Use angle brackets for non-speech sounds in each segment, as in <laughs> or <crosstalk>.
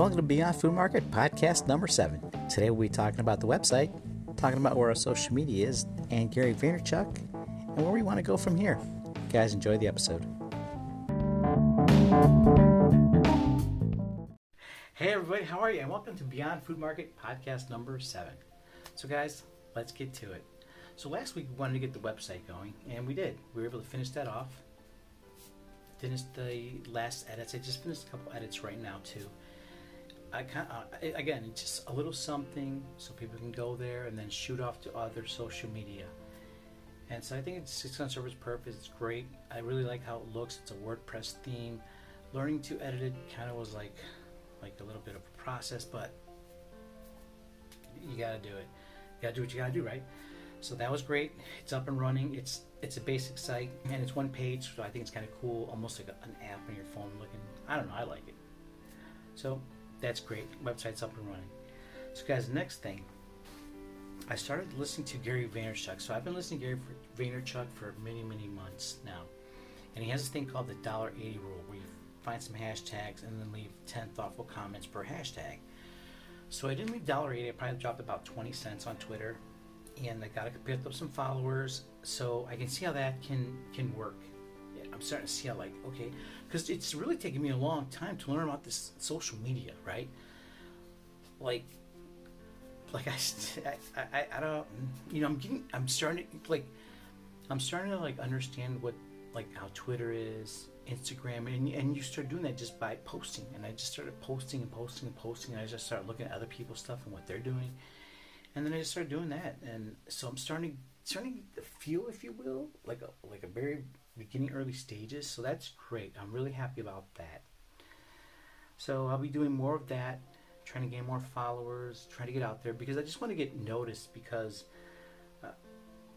Welcome to Beyond Food Market podcast number seven. Today we'll be talking about the website, talking about where our social media is, and Gary Vaynerchuk, and where we want to go from here. Guys, enjoy the episode. Hey everybody, how are you? And welcome to Beyond Food Market podcast number seven. So, guys, let's get to it. So, last week we wanted to get the website going, and we did. We were able to finish that off. Finished the last edits. I just finished a couple edits right now too. I uh, again, it's just a little something so people can go there and then shoot off to other social media. And so I think it's, it's going to serve its purpose. It's great. I really like how it looks. It's a WordPress theme. Learning to edit it kind of was like like a little bit of a process, but you got to do it. You got to do what you got to do, right? So that was great. It's up and running. It's it's a basic site and it's one page, so I think it's kind of cool, almost like a, an app on your phone looking. I don't know. I like it. So that's great. Website's up and running. So, guys, next thing, I started listening to Gary Vaynerchuk. So I've been listening to Gary Vaynerchuk for many, many months now, and he has this thing called the dollar eighty rule, where you find some hashtags and then leave ten thoughtful comments per hashtag. So I didn't leave dollar eighty. I probably dropped about twenty cents on Twitter, and I got to pick up some followers. So I can see how that can can work. I'm starting to see how like okay, because it's really taken me a long time to learn about this social media, right? Like, like I, I, I don't, you know, I'm getting, I'm starting to like, I'm starting to like understand what like how Twitter is, Instagram, and and you start doing that just by posting, and I just started posting and posting and posting, and I just started looking at other people's stuff and what they're doing, and then I just started doing that, and so I'm starting starting to feel, if you will, like a like a very beginning early stages. So that's great. I'm really happy about that. So I'll be doing more of that, trying to gain more followers, trying to get out there because I just want to get noticed because uh,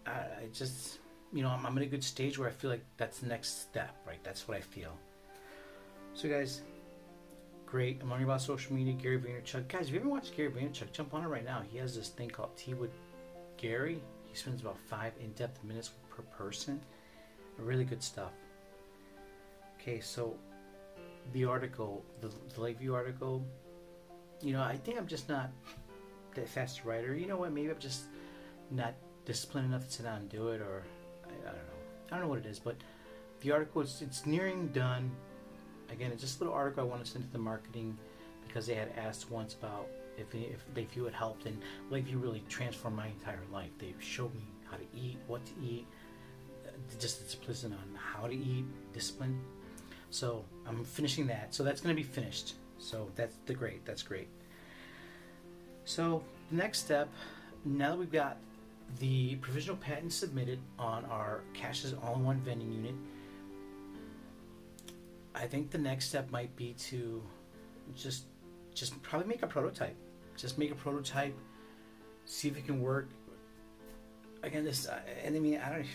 I, just, you know, I'm, I'm in a good stage where I feel like that's the next step, right? That's what I feel. So guys, great. I'm learning about social media, Gary Vaynerchuk. Guys, if you've ever watched Gary Vaynerchuk, jump on it right now. He has this thing called Tea with Gary. He spends about five in-depth minutes per person Really good stuff. Okay, so the article, the, the Lakeview article, you know, I think I'm just not that fast writer. You know what? Maybe I'm just not disciplined enough to sit down and do it, or I, I don't know. I don't know what it is, but the article is it's nearing done. Again, it's just a little article I want to send to the marketing because they had asked once about if if Lakeview had helped, and Lakeview really transformed my entire life. They showed me how to eat, what to eat, just discipline on how to eat, discipline. So I'm finishing that. So that's going to be finished. So that's the great. That's great. So the next step, now that we've got the provisional patent submitted on our Cash's all-in-one vending unit, I think the next step might be to just just probably make a prototype. Just make a prototype, see if it can work. Again, this and I mean I don't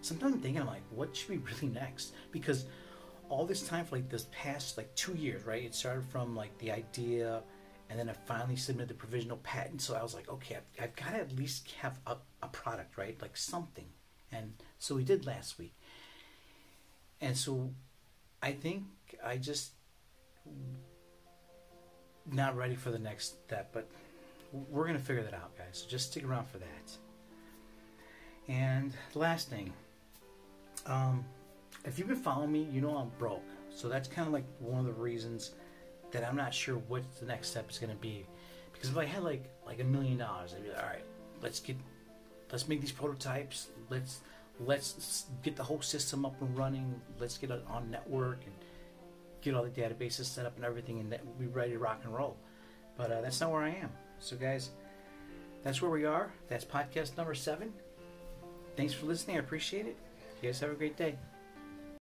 sometimes I'm thinking, I'm like, what should be <laughs> really next? Because all this time for like this past like two years, right? It started from like the idea, and then I finally submitted the provisional patent. So I was like, okay, I've, I've got to at least have a, a product, right? Like something. And so we did last week. And so I think I just not ready for the next step, but we're gonna figure that out, guys. So just stick around for that. And last thing, um, if you've been following me, you know I'm broke. So that's kind of like one of the reasons that I'm not sure what the next step is going to be. Because if I had like like a million dollars, I'd be like, all right, let's get, let's make these prototypes. Let's let's get the whole system up and running. Let's get it on network and get all the databases set up and everything, and that we'll be ready to rock and roll. But uh, that's not where I am. So guys, that's where we are. That's podcast number seven. Thanks for listening. I appreciate it. You guys have a great day.